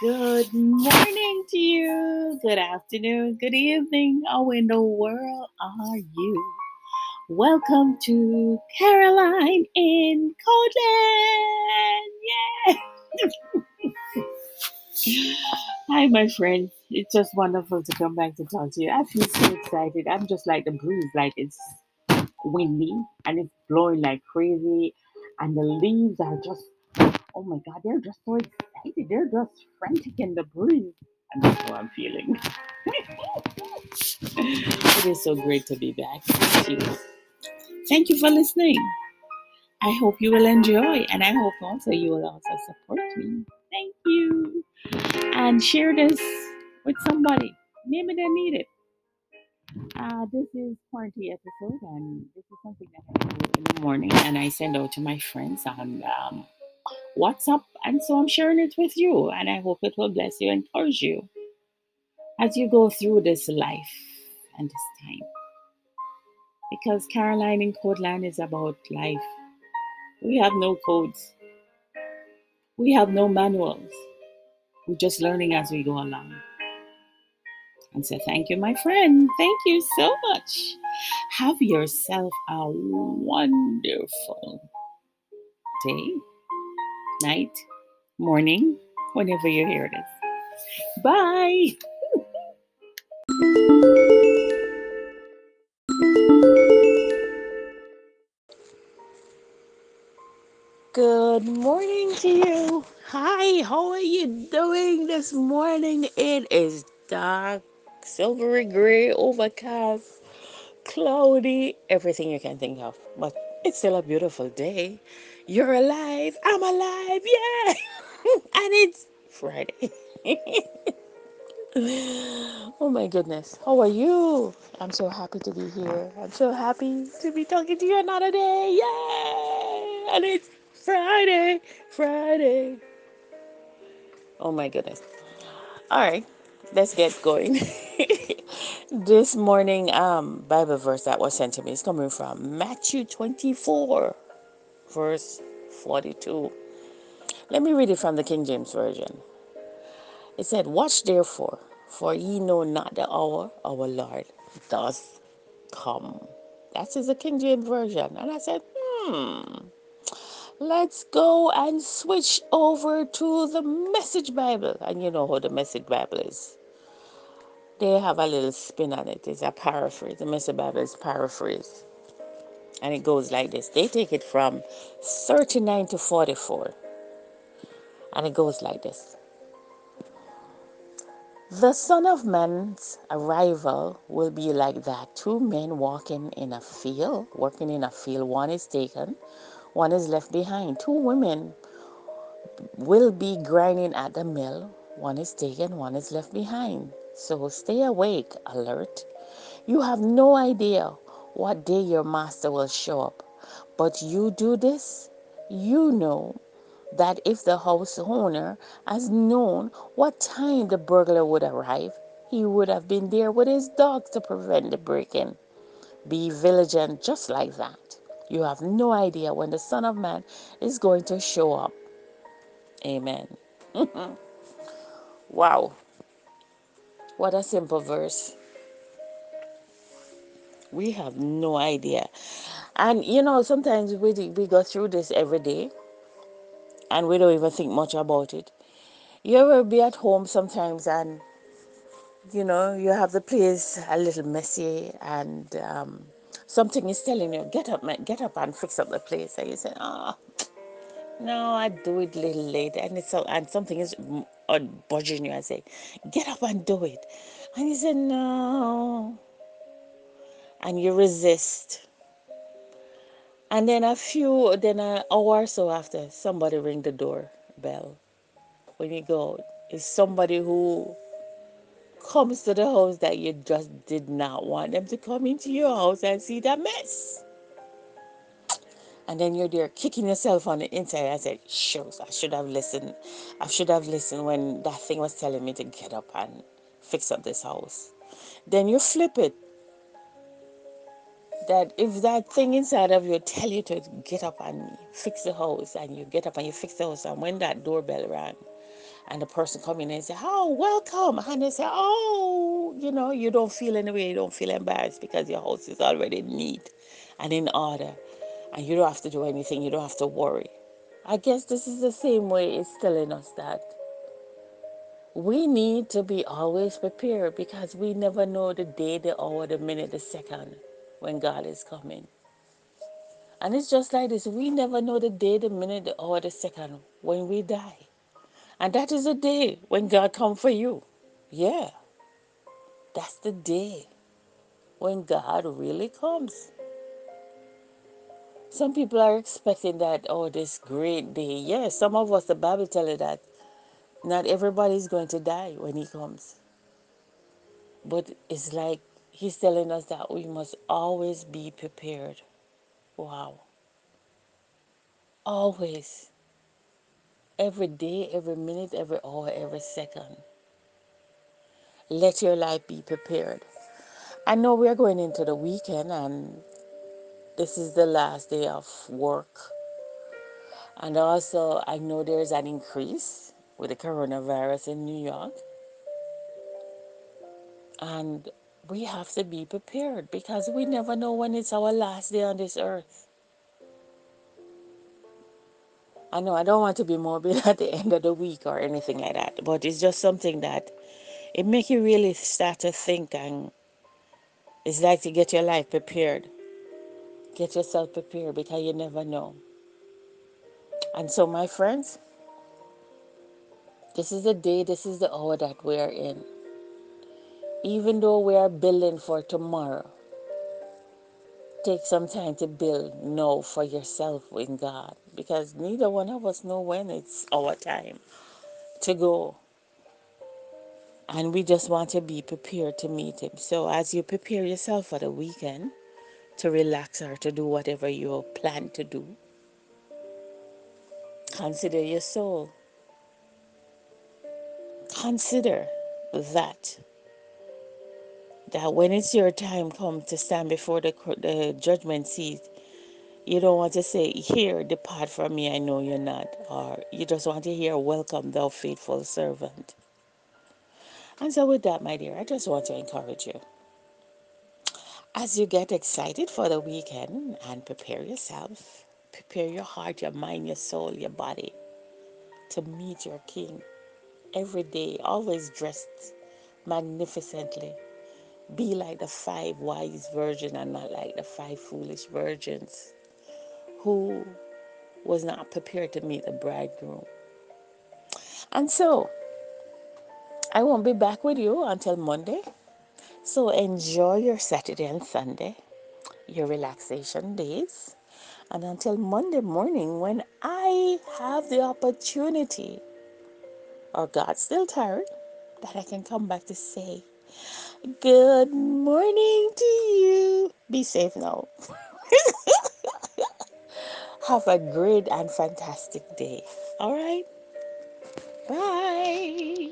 Good morning to you. Good afternoon. Good evening. Oh, in the world are you? Welcome to Caroline in Codeland. Yeah. Hi, my friends. It's just wonderful to come back to talk to you. I feel so excited. I'm just like the breeze, like it's windy and it's blowing like crazy, and the leaves are just oh my god, they're just so excited. They're just frantic in the breeze. And that's how I'm feeling. it is so great to be back. Thank you. Thank you for listening. I hope you will enjoy, and I hope also you will also support me. Thank you. And share this with somebody. Maybe they need it. Uh, this is quarantine episode, and this is something that I do in the morning, and I send out to my friends on um, WhatsApp, and so I'm sharing it with you, and I hope it will bless you, and encourage you as you go through this life and this time. Because Caroline in Codeland is about life. We have no codes. We have no manuals. We're just learning as we go along. And so, thank you, my friend. Thank you so much. Have yourself a wonderful day, night, morning, whenever you hear this. Bye. Good morning to you. Hi, how are you doing this morning? It is dark, silvery gray, overcast, cloudy, everything you can think of. But it's still a beautiful day. You're alive. I'm alive. Yeah. and it's Friday. oh my goodness. How are you? I'm so happy to be here. I'm so happy to be talking to you another day. Yay! And it's Friday. Friday. Oh my goodness. All right. Let's get going. this morning um Bible verse that was sent to me is coming from Matthew 24 verse 42. Let me read it from the King James version. It said, Watch therefore, for ye know not the hour our Lord does come. That is the King James Version. And I said, Hmm, let's go and switch over to the Message Bible. And you know how the Message Bible is. They have a little spin on it. It's a paraphrase. The Message Bible is paraphrase. And it goes like this. They take it from 39 to 44. And it goes like this. The Son of Man's arrival will be like that. Two men walking in a field, working in a field. One is taken, one is left behind. Two women will be grinding at the mill. One is taken, one is left behind. So stay awake, alert. You have no idea what day your master will show up. But you do this, you know that if the house owner has known what time the burglar would arrive, he would have been there with his dogs to prevent the break in. Be vigilant just like that. You have no idea when the Son of Man is going to show up. Amen. Wow. What a simple verse. We have no idea. And you know, sometimes we, we go through this every day and we don't even think much about it. You ever be at home sometimes and you know you have the place a little messy and um, something is telling you get up man, get up and fix up the place and you say oh no i do it a little late and it's so and something is budging you and say get up and do it and you say no and you resist and then a few then an hour or so after somebody ring the door bell when you go it's somebody who comes to the house that you just did not want them to come into your house and see that mess. And then you're there kicking yourself on the inside. I said, shucks, I should have listened. I should have listened when that thing was telling me to get up and fix up this house. Then you flip it. That if that thing inside of you tell you to get up and fix the house, and you get up and you fix the house, and when that doorbell rang, and the person come in and say, "Oh, welcome," and they say, "Oh, you know, you don't feel any way, you don't feel embarrassed because your house is already neat and in order, and you don't have to do anything, you don't have to worry." I guess this is the same way it's telling us that we need to be always prepared because we never know the day, the hour, the minute, the second when God is coming. And it's just like this we never know the day, the minute, hour, the second when we die. And that is the day when God come for you. Yeah, that's the day when God really comes. Some people are expecting that, oh, this great day. Yes, some of us, the Bible tells us that not everybody is going to die when He comes. But it's like He's telling us that we must always be prepared. Wow. Always. Every day, every minute, every hour, every second. Let your life be prepared. I know we are going into the weekend and this is the last day of work. And also, I know there's an increase with the coronavirus in New York. And we have to be prepared because we never know when it's our last day on this earth. I know I don't want to be morbid at the end of the week or anything like that, but it's just something that it makes you really start to think and it's like to get your life prepared. Get yourself prepared because you never know. And so, my friends, this is the day, this is the hour that we are in. Even though we are building for tomorrow, take some time to build now for yourself in God because neither one of us know when it's our time to go. And we just want to be prepared to meet Him. So, as you prepare yourself for the weekend to relax or to do whatever you plan to do, consider your soul. Consider that that when it's your time come to stand before the, the judgment seat, you don't want to say, Here, depart from me, I know you're not. Or you just want to hear, Welcome, thou faithful servant. And so, with that, my dear, I just want to encourage you as you get excited for the weekend and prepare yourself, prepare your heart, your mind, your soul, your body to meet your King every day, always dressed magnificently Be like the five wise virgins and not like the five foolish virgins who was not prepared to meet the bridegroom. And so I won't be back with you until Monday. So enjoy your Saturday and Sunday, your relaxation days. And until Monday morning, when I have the opportunity, or God's still tired, that I can come back to say, Good morning to you. Be safe now. Have a great and fantastic day. All right. Bye.